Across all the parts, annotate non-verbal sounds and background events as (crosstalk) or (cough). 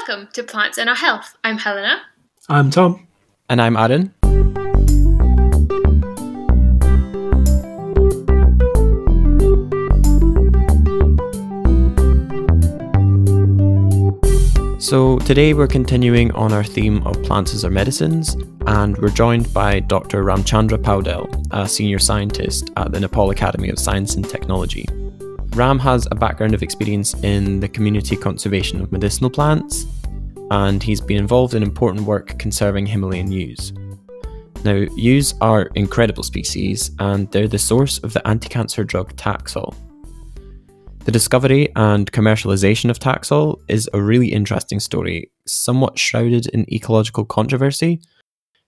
Welcome to Plants and Our Health. I'm Helena. I'm Tom. And I'm Aaron. So, today we're continuing on our theme of plants as our medicines, and we're joined by Dr. Ramchandra Paudel, a senior scientist at the Nepal Academy of Science and Technology. Ram has a background of experience in the community conservation of medicinal plants, and he's been involved in important work conserving Himalayan yews. Now, yews are incredible species, and they're the source of the anti cancer drug Taxol. The discovery and commercialization of Taxol is a really interesting story, somewhat shrouded in ecological controversy.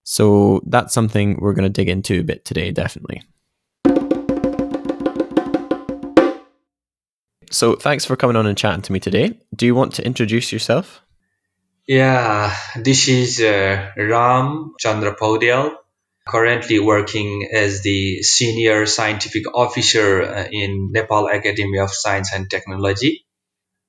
So that's something we're going to dig into a bit today, definitely. So thanks for coming on and chatting to me today. Do you want to introduce yourself? Yeah, this is uh, Ram Chandra Paudel currently working as the senior scientific officer uh, in Nepal Academy of Science and Technology.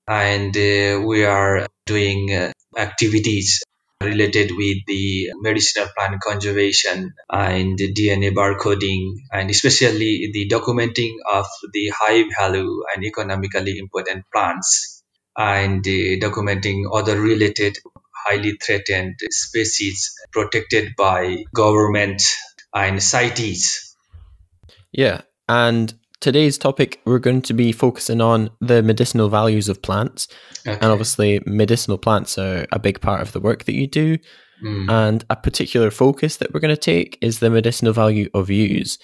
And uh, we are doing uh, activities related with the medicinal plant conservation and DNA barcoding, and especially the documenting of the high value and economically important plants, and documenting other related highly threatened species protected by government and CITES. Yeah, and today's topic we're going to be focusing on the medicinal values of plants, okay. and obviously medicinal plants are a big part of the work that you do. Mm. And a particular focus that we're going to take is the medicinal value of yews.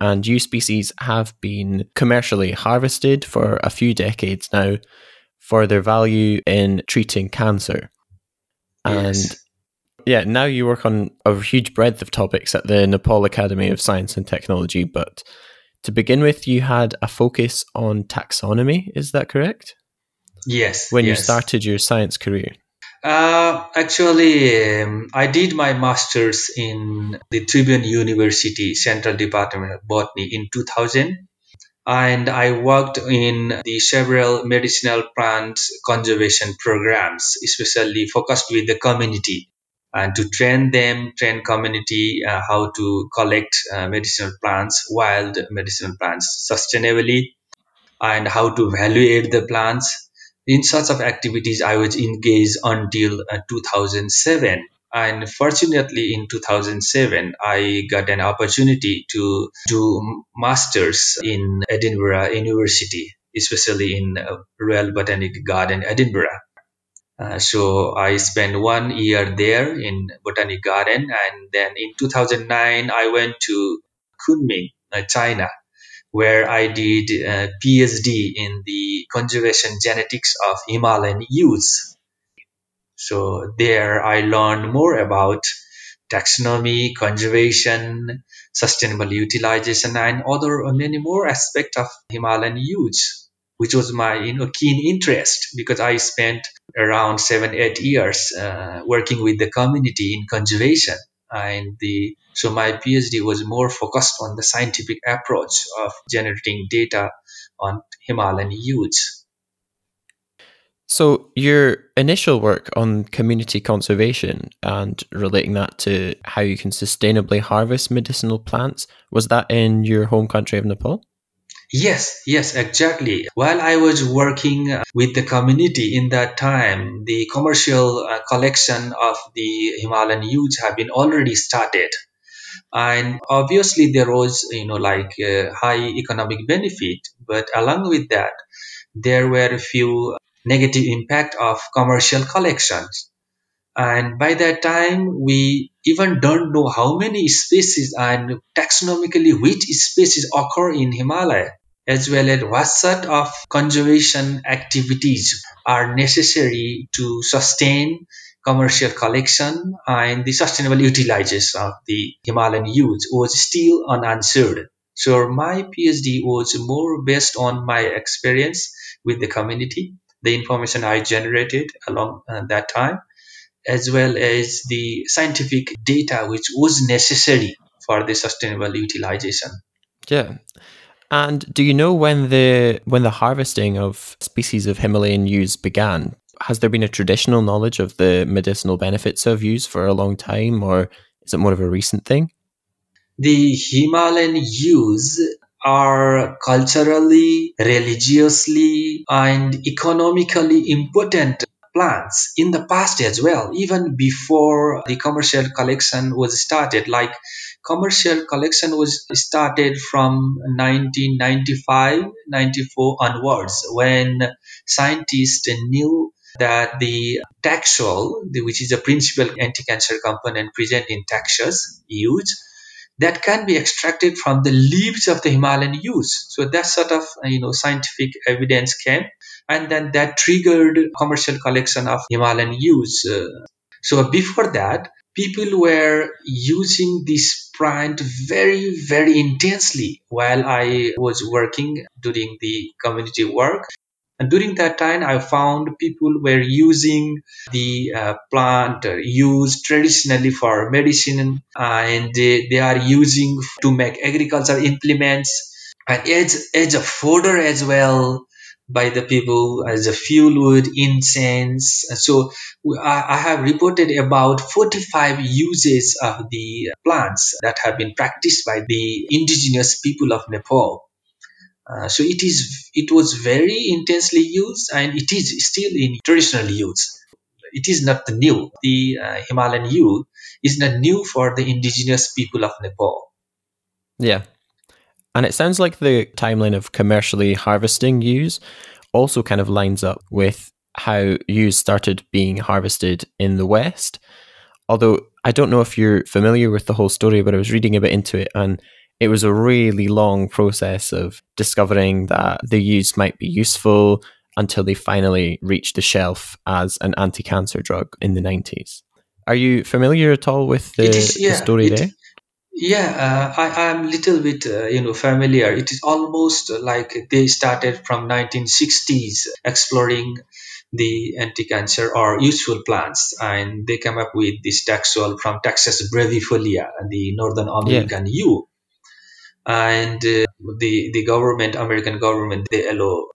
And yew species have been commercially harvested for a few decades now for their value in treating cancer. Yes. And yeah, now you work on a huge breadth of topics at the Nepal Academy of Science and Technology. But to begin with, you had a focus on taxonomy. Is that correct? Yes. When yes. you started your science career? Uh, actually, um, I did my master's in the Tribhuvan University Central Department of Botany in 2000 and I worked in the several medicinal plant conservation programs, especially focused with the community and to train them, train community uh, how to collect uh, medicinal plants, wild medicinal plants sustainably, and how to evaluate the plants. In such of activities, I was engaged until uh, 2007 and fortunately in 2007 i got an opportunity to do masters in edinburgh university especially in uh, royal botanic garden edinburgh uh, so i spent one year there in botanic garden and then in 2009 i went to kunming uh, china where i did a phd in the conservation genetics of himalayan yews. So there I learned more about taxonomy, conservation, sustainable utilization, and other uh, many more aspects of Himalayan yews, which was my you know keen interest because I spent around seven eight years uh, working with the community in conservation, and the so my PhD was more focused on the scientific approach of generating data on Himalayan yews. So, your initial work on community conservation and relating that to how you can sustainably harvest medicinal plants, was that in your home country of Nepal? Yes, yes, exactly. While I was working uh, with the community in that time, the commercial uh, collection of the Himalayan yews have been already started. And obviously, there was, you know, like uh, high economic benefit. But along with that, there were a few negative impact of commercial collections. And by that time, we even don't know how many species and taxonomically which species occur in Himalaya, as well as what sort of conservation activities are necessary to sustain commercial collection and the sustainable utilization of the Himalayan yews was still unanswered. So my PhD was more based on my experience with the community the information I generated along uh, that time, as well as the scientific data which was necessary for the sustainable utilization. Yeah. And do you know when the when the harvesting of species of Himalayan yews began? Has there been a traditional knowledge of the medicinal benefits of yews for a long time, or is it more of a recent thing? The Himalayan yews are culturally, religiously, and economically important plants in the past as well, even before the commercial collection was started. Like commercial collection was started from 1995 94 onwards when scientists knew that the taxol which is a principal anti-cancer component present in taxus yews that can be extracted from the leaves of the himalayan yews so that sort of you know scientific evidence came and then that triggered commercial collection of himalayan uh, so before that people were using this plant very very intensely while i was working during the community work. And during that time i found people were using the uh, plant uh, used traditionally for medicine and they, they are using to make agriculture implements and as, as a fodder as well by the people as a fuel wood, incense. So I have reported about 45 uses of the plants that have been practiced by the indigenous people of Nepal. Uh, so it is it was very intensely used and it is still in traditional use. It is not new. The uh, Himalayan yew is not new for the indigenous people of Nepal. Yeah, and it sounds like the timeline of commercially harvesting yews also kind of lines up with how yews started being harvested in the West. Although I don't know if you're familiar with the whole story, but I was reading a bit into it and it was a really long process of discovering that the yews might be useful until they finally reached the shelf as an anti cancer drug in the 90s. Are you familiar at all with the, is, yeah, the story it, there? Yeah, uh, I am a little bit uh, you know familiar. It is almost like they started from 1960s exploring the anti-cancer or useful plants, and they come up with this taxol from Taxus brevifolia, the Northern American yeah. yew. And uh, the the government, American government, they allow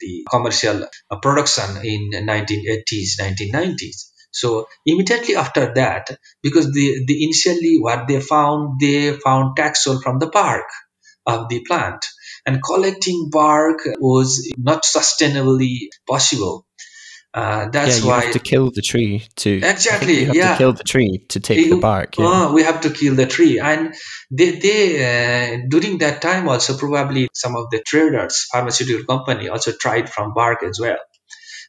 the commercial uh, production in 1980s, 1990s so immediately after that, because the, the initially what they found, they found taxol from the bark of the plant and collecting bark was not sustainably possible. Uh, that's yeah, you why have to kill the tree to exactly you have yeah to kill the tree to take the bark. Yeah. Uh, we have to kill the tree, and they, they uh, during that time also probably some of the traders, pharmaceutical company also tried from bark as well.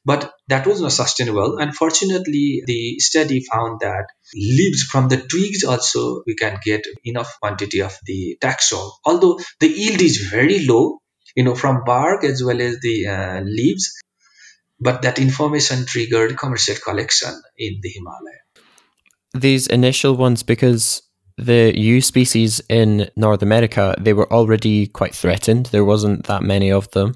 But that was not sustainable. Unfortunately, the study found that leaves from the twigs also we can get enough quantity of the taxol. Although the yield is very low, you know, from bark as well as the uh, leaves. But that information triggered commercial collection in the Himalaya. These initial ones, because the yew species in North America, they were already quite threatened. There wasn't that many of them.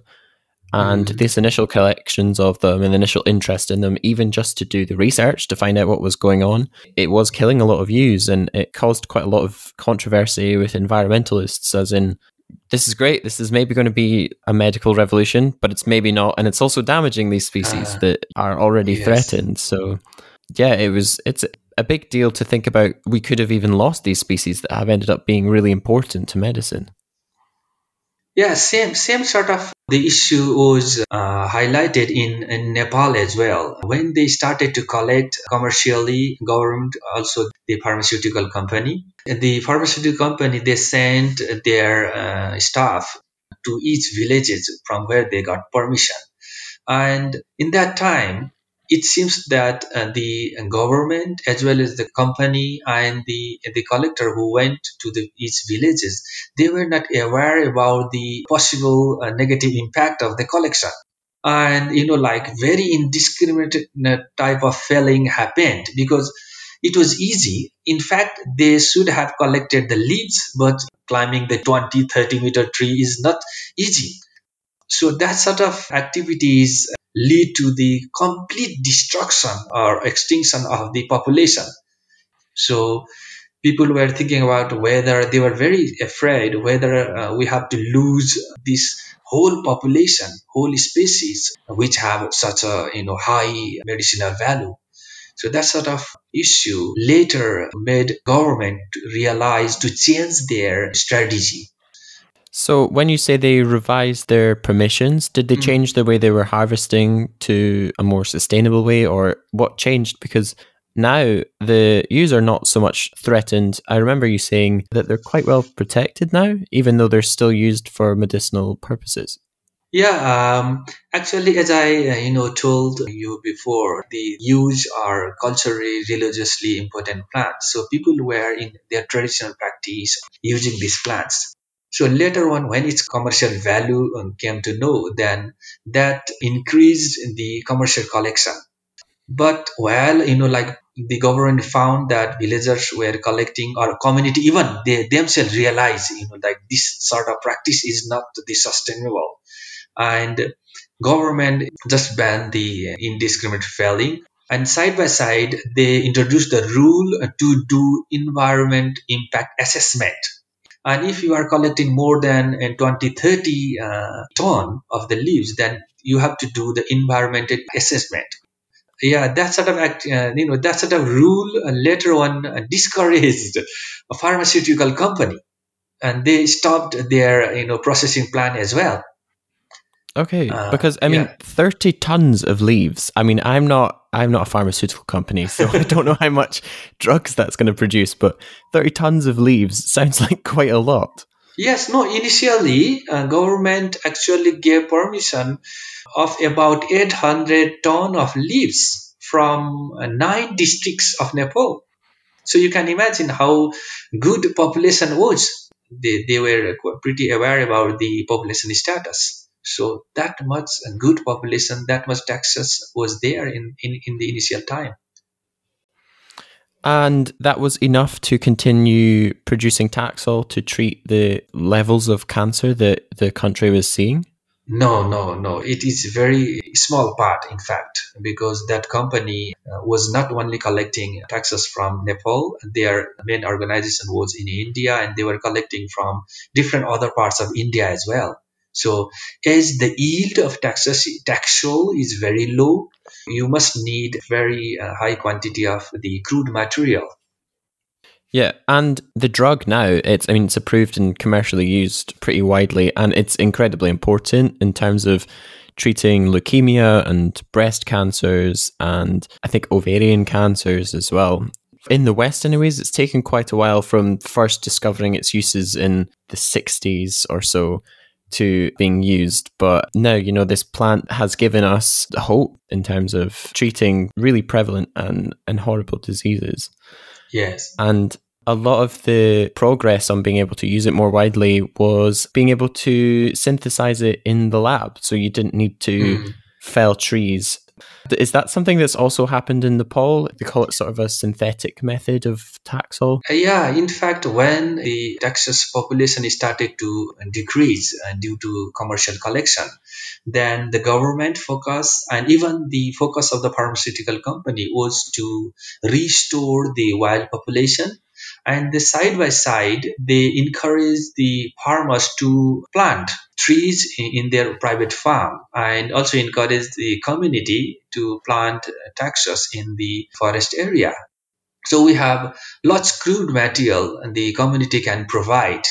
And mm. this initial collections of them and the initial interest in them, even just to do the research to find out what was going on, it was killing a lot of yews and it caused quite a lot of controversy with environmentalists, as in, this is great. This is maybe going to be a medical revolution, but it's maybe not. And it's also damaging these species uh, that are already yes. threatened. So, yeah, it was, it's a big deal to think about. We could have even lost these species that have ended up being really important to medicine. Yeah, same same sort of the issue was uh, highlighted in, in Nepal as well. When they started to collect commercially, government also the pharmaceutical company. The pharmaceutical company they sent their uh, staff to each villages from where they got permission. And in that time, it seems that uh, the government as well as the company and the the collector who went to the each villages they were not aware about the possible uh, negative impact of the collection. And you know like very indiscriminate type of felling happened because it was easy. In fact they should have collected the leaves but climbing the 20 30 meter tree is not easy. So that sort of activities lead to the complete destruction or extinction of the population. So people were thinking about whether they were very afraid whether uh, we have to lose this whole population, whole species, which have such a you know high medicinal value. So that sort of issue later made government realize to change their strategy. So when you say they revised their permissions, did they mm. change the way they were harvesting to a more sustainable way or what changed? Because now the yews are not so much threatened. I remember you saying that they're quite well protected now, even though they're still used for medicinal purposes. Yeah, um, actually, as I uh, you know told you before, the yews are culturally, religiously important plants. So people were in their traditional practice using these plants. So later on, when its commercial value um, came to know, then that increased the commercial collection. But while you know, like the government found that villagers were collecting or community even they themselves realized you know like this sort of practice is not the sustainable. And government just banned the indiscriminate felling. And side by side they introduced the rule to do environment impact assessment and if you are collecting more than 20 30 uh, ton of the leaves then you have to do the environmental assessment. Yeah that sort of act, uh, you know that sort of rule uh, later on uh, discouraged a pharmaceutical company. And they stopped their you know processing plant as well okay uh, because i mean yeah. 30 tons of leaves i mean i'm not i'm not a pharmaceutical company so (laughs) i don't know how much drugs that's going to produce but 30 tons of leaves (laughs) sounds like quite a lot yes no initially uh, government actually gave permission of about 800 ton of leaves from uh, nine districts of Nepal. So you can imagine how good population was. They, they were pretty aware about the population status. So that much good population, that much taxus was there in, in, in the initial time. And that was enough to continue producing Taxol to treat the levels of cancer that the country was seeing? No, no, no. It is very small part, in fact, because that company uh, was not only collecting taxus from Nepal. Their main organization was in India, and they were collecting from different other parts of India as well. So, as the yield of Taxol is very low, you must need very uh, high quantity of the crude material. Yeah, and the drug now, it's I mean it's approved and commercially used pretty widely and it's incredibly important in terms of treating leukemia and breast cancers and I think ovarian cancers as well. In the West, anyways, it's taken quite a while from first discovering its uses in the 60s or so to being used. But now, you know, this plant has given us hope in terms of treating really prevalent and, and horrible diseases. Yes. And a lot of the progress on being able to use it more widely was being able to synthesize it in the lab. So you didn't need to mm. fell trees. Is that something that's also happened in Nepal? They call it sort of a synthetic method of Taxol? Uh, yeah, in fact, when the Taxus population started to decrease uh, due to commercial collection, then the government focus and even the focus of the pharmaceutical company was to restore the wild population and the side by side they encourage the farmers to plant trees in their private farm and also encourage the community to plant taxus in the forest area. So we have lots of crude material the community can provide.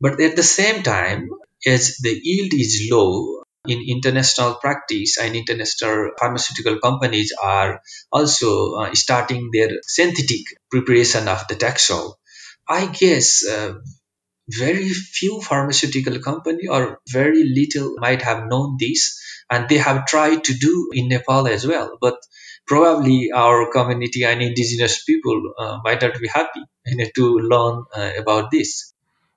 But at the same time as the yield is low in international practice and international pharmaceutical companies are also uh, starting their synthetic preparation of the Taxol. I guess uh, very few pharmaceutical company or very little might have known this and they have tried to do in Nepal as well. But probably our community and indigenous people uh, might not be happy you know, to learn uh, about this.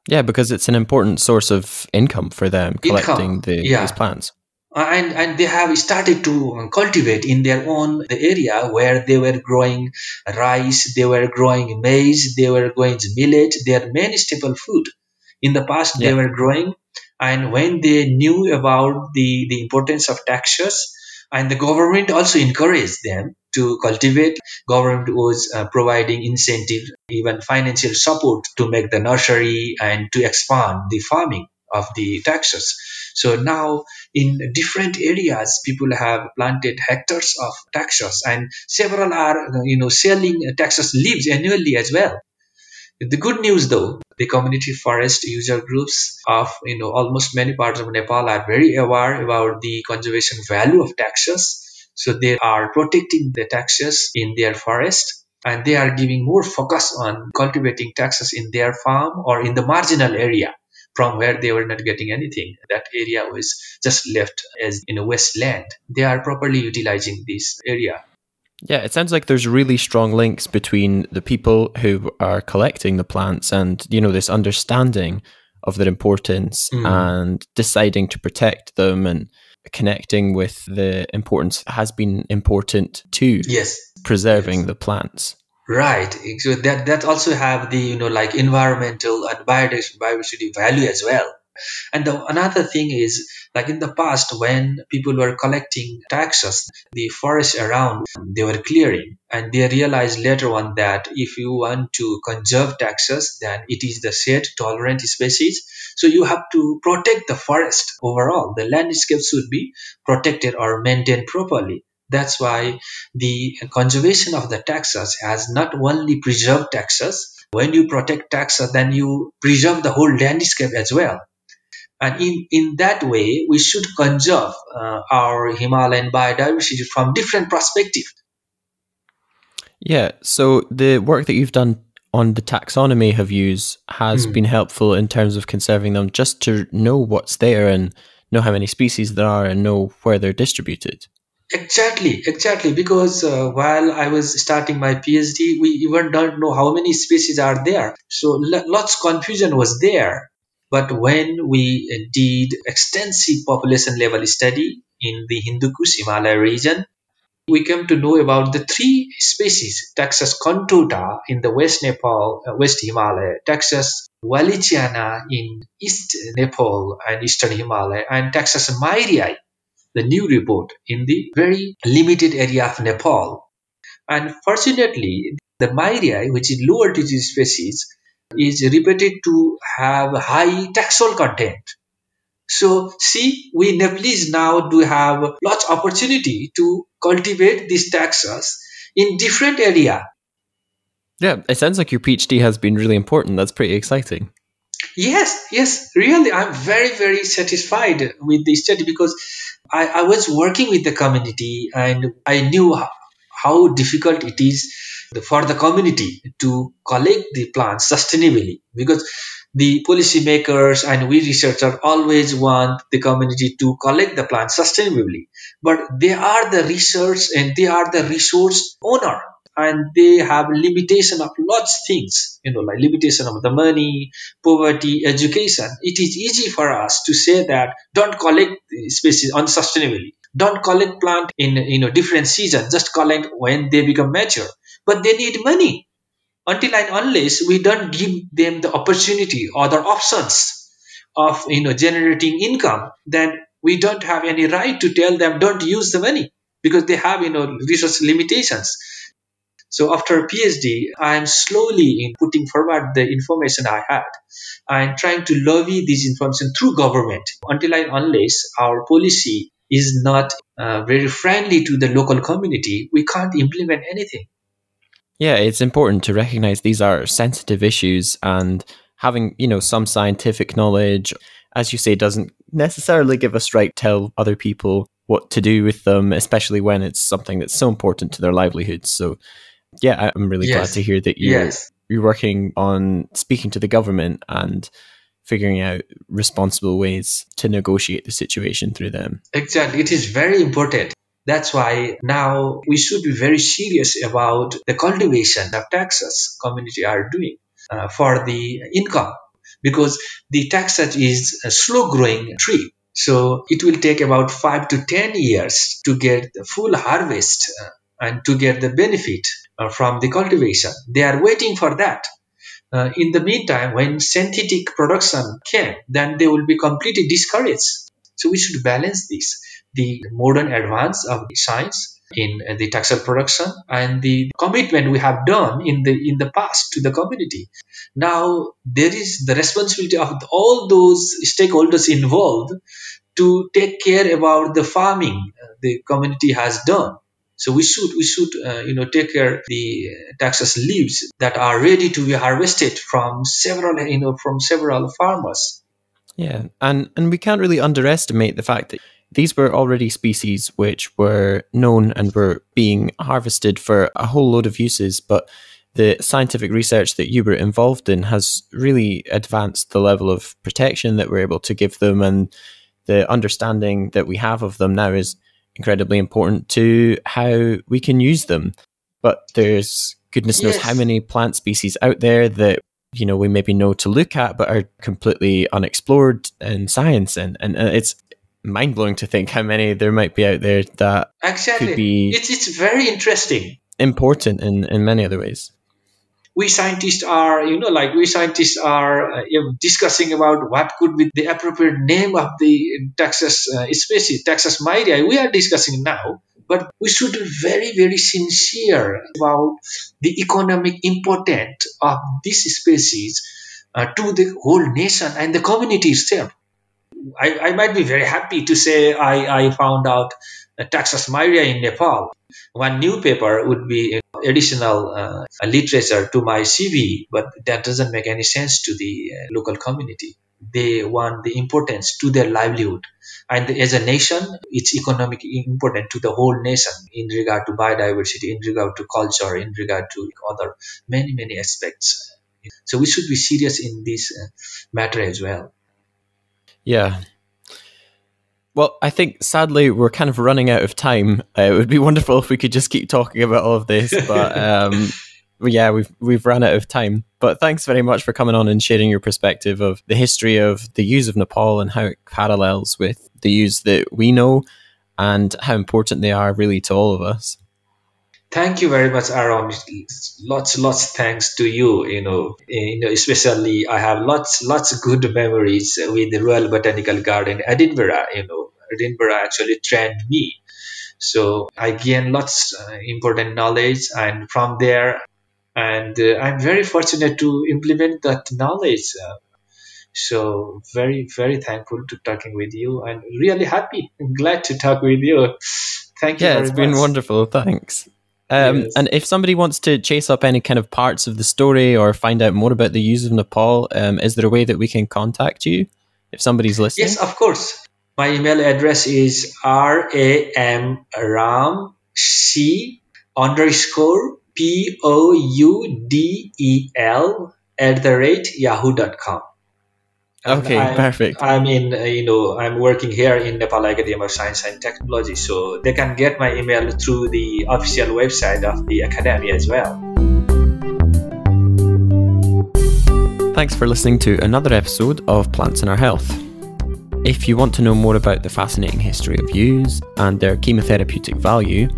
Yeah, because it's an important source of income for them collecting the, yeah. these plants. And, and they have started to cultivate in their own the area where they were growing rice, they were growing maize, they were growing millet, their main staple food. In the past, yeah. they were growing, and when they knew about the, the importance of taxus, and the government also encouraged them to cultivate. Government was uh, providing incentive, even financial support to make the nursery and to expand the farming of the taxus. So now in different areas, people have planted hectares of taxus and several are, you know, selling taxus leaves annually as well. The good news though, the community forest user groups of you know almost many parts of Nepal are very aware about the conservation value of taxus. So they are protecting the taxus in their forest and they are giving more focus on cultivating taxus in their farm or in the marginal area from where they were not getting anything. That area was just left as in a wasteland. They are properly utilizing this area. Yeah, it sounds like there's really strong links between the people who are collecting the plants and, you know, this understanding of their importance mm. and deciding to protect them and connecting with the importance has been important to yes preserving yes. the plants right so that that also have the you know like environmental and biodiversity value as well and the, another thing is, like in the past, when people were collecting taxus, the forest around they were clearing, and they realized later on that if you want to conserve taxus, then it is the shade tolerant species. So you have to protect the forest overall. The landscape should be protected or maintained properly. That's why the conservation of the taxus has not only preserved taxus. When you protect taxus, then you preserve the whole landscape as well and in, in that way, we should conserve uh, our Himalayan biodiversity from different perspective. Yeah. So the work that you've done on the taxonomy have used has mm. been helpful in terms of conserving them, just to know what's there and know how many species there are and know where they're distributed. Exactly, exactly. Because uh, while I was starting my PhD, we even don't know how many species are there. So lots confusion was there. But when we did extensive population level study in the Hindu Kush Himalaya region, we came to know about the three species, Taxus contorta in the West Nepal, uh, West Himalaya, Taxus wallichiana in East Nepal and Eastern Himalaya, and Taxus mairei, the new report in the very limited area of Nepal. And fortunately, the mairei, which is lower disease species, is reputed to have high taxol content. So see, we Nepalese now do have lots opportunity to cultivate these taxus in different area. Yeah, it sounds like your PhD has been really important. That's pretty exciting. Yes, yes, really. I'm very, very satisfied with the study because I, I was working with the community and I knew how, how difficult it is for the community to collect the plants sustainably because the policymakers and we researchers always want the community to collect the plants sustainably. But they are the research and they are the resource owner. And they have limitation of lots things you know like limitation of the money poverty education. It is easy for us to say that don't collect species unsustainably. Don't collect plant in you know different season. Just collect when they become mature. But they need money until and unless we don't give them the opportunity or the options of you know generating income then we don't have any right to tell them don't use the money because they have you know resource limitations. So after phd i am slowly in putting forward the information i had. And trying to lobby this information through government. Until and unless our policy is not uh, very friendly to the local community we can't implement anything yeah, it's important to recognize these are sensitive issues and having, you know, some scientific knowledge, as you say, doesn't necessarily give us right to tell other people what to do with them, especially when it's something that's so important to their livelihoods. So yeah, I'm really yes. glad to hear that you're yes. you're working on speaking to the government and figuring out responsible ways to negotiate the situation through them. Exactly. It is very important. That's why now we should be very serious about the cultivation that taxus community are doing uh, for the income because the taxus is a slow growing tree. So it will take about five to 10 years to get the full harvest uh, and to get the benefit uh, from the cultivation. They are waiting for that. Uh, in the meantime, when synthetic production came, then they will be completely discouraged. So we should balance this the modern advance of science in uh, the textile production and the commitment we have done in the in the past to the community now there is the responsibility of all those stakeholders involved to take care about the farming uh, the community has done. So we should we should uh, you know take care the uh, taxus leaves that are ready to be harvested from several you know from several farmers. Yeah, and and we can't really underestimate the fact that these were already species which were known and were being harvested for a whole load of uses, but the scientific research that you were involved in has really advanced the level of protection that we're able to give them and the understanding that we have of them now is incredibly important to how we can use them. But there's goodness knows how many plant species out there that you know we maybe know to look at but are completely unexplored in science and and uh, it's mind blowing to think how many there might be out there that exactly. could be it's it's very interesting important in in many other ways we scientists are, you know, like we scientists are uh, discussing about what could be the appropriate name of the Taxus uh, species, Taxus mairei. We are discussing now, but we should be very, very sincere about the economic importance of this species uh, to the whole nation and the community itself. I, I might be very happy to say I, I found out Taxus mairei in Nepal. One new paper would be additional uh, literature to my CV, but that doesn't make any sense to the uh, local community. They want the importance to their livelihood. And as a nation, it's economically important to the whole nation in regard to biodiversity, in regard to culture, in regard to other many, many aspects. So we should be serious in this uh, matter as well. Yeah, well, I think sadly we're kind of running out of time. Uh, it would be (laughs) wonderful if we could just keep talking about all of this, but (laughs) um, yeah, we've we've run out of time. But thanks very much for coming on and sharing your perspective of the history of the use of Nepal and how it parallels with the use that we know and how important they are really to all of us. Thank you very much, Aaron. Lots, lots thanks to you. You know, you know, especially I have lots, lots good memories with the Royal Botanical Garden, Edinburgh. You know, Edinburgh actually trained me. So I gained lots uh, important knowledge, and from there, and uh, I'm very fortunate to implement that knowledge. Uh, so very, very thankful to talking with you, and really happy and glad to talk with you. Thank you. Very much. Yeah, it's been wonderful. Thanks. Um. And if somebody wants to chase up any kind of parts of the story or find out more about the use of Nepal, um, is there a way that we can contact you if somebody's listening? Yes, of course. My email address is ramramc underscore p o u d e l at the rate yahoo.com. Okay, I'm, perfect. I'm in, uh, you know, I'm working here in Nepal Academy of Science and Technology, so they can get my email through the official website of the academy as well. Thanks for listening to another episode of Plants in Our Health. If you want to know more about the fascinating history of yews and their chemotherapeutic value,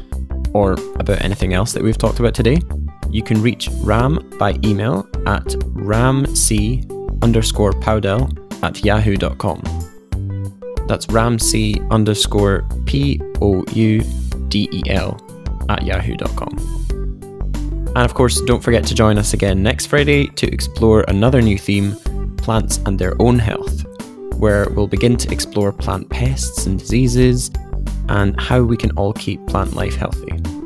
or about anything else that we've talked about today, you can reach Ram by email at ramc underscore Poudel at yahoo.com. That's ramc underscore P O U D E L at yahoo.com. And of course, don't forget to join us again next Friday to explore another new theme plants and their own health, where we'll begin to explore plant pests and diseases and how we can all keep plant life healthy.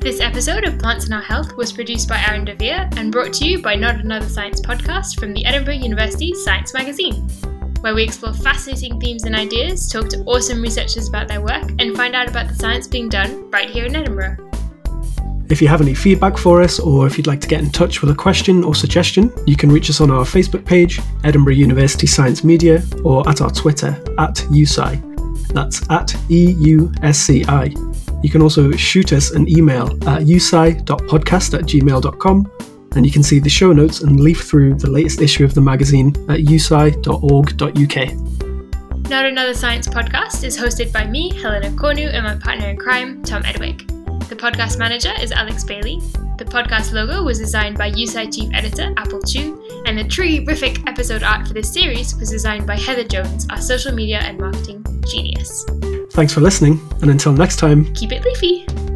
This episode of Plants in Our Health was produced by Aaron Devere and brought to you by Not Another Science podcast from the Edinburgh University Science Magazine, where we explore fascinating themes and ideas, talk to awesome researchers about their work, and find out about the science being done right here in Edinburgh. If you have any feedback for us, or if you'd like to get in touch with a question or suggestion, you can reach us on our Facebook page, Edinburgh University Science Media, or at our Twitter, at EUSCI. That's at E U S C I. You can also shoot us an email at eusci.podcast at gmail.com, and you can see the show notes and leaf through the latest issue of the magazine at eusci.org.uk. Not Another Science podcast is hosted by me, Helena Cornu, and my partner in crime, Tom Edwig. The podcast manager is Alex Bailey. The podcast logo was designed by EUSci chief editor Apple Chu, and the terrific episode art for this series was designed by Heather Jones, our social media and marketing genius. Thanks for listening, and until next time, keep it leafy.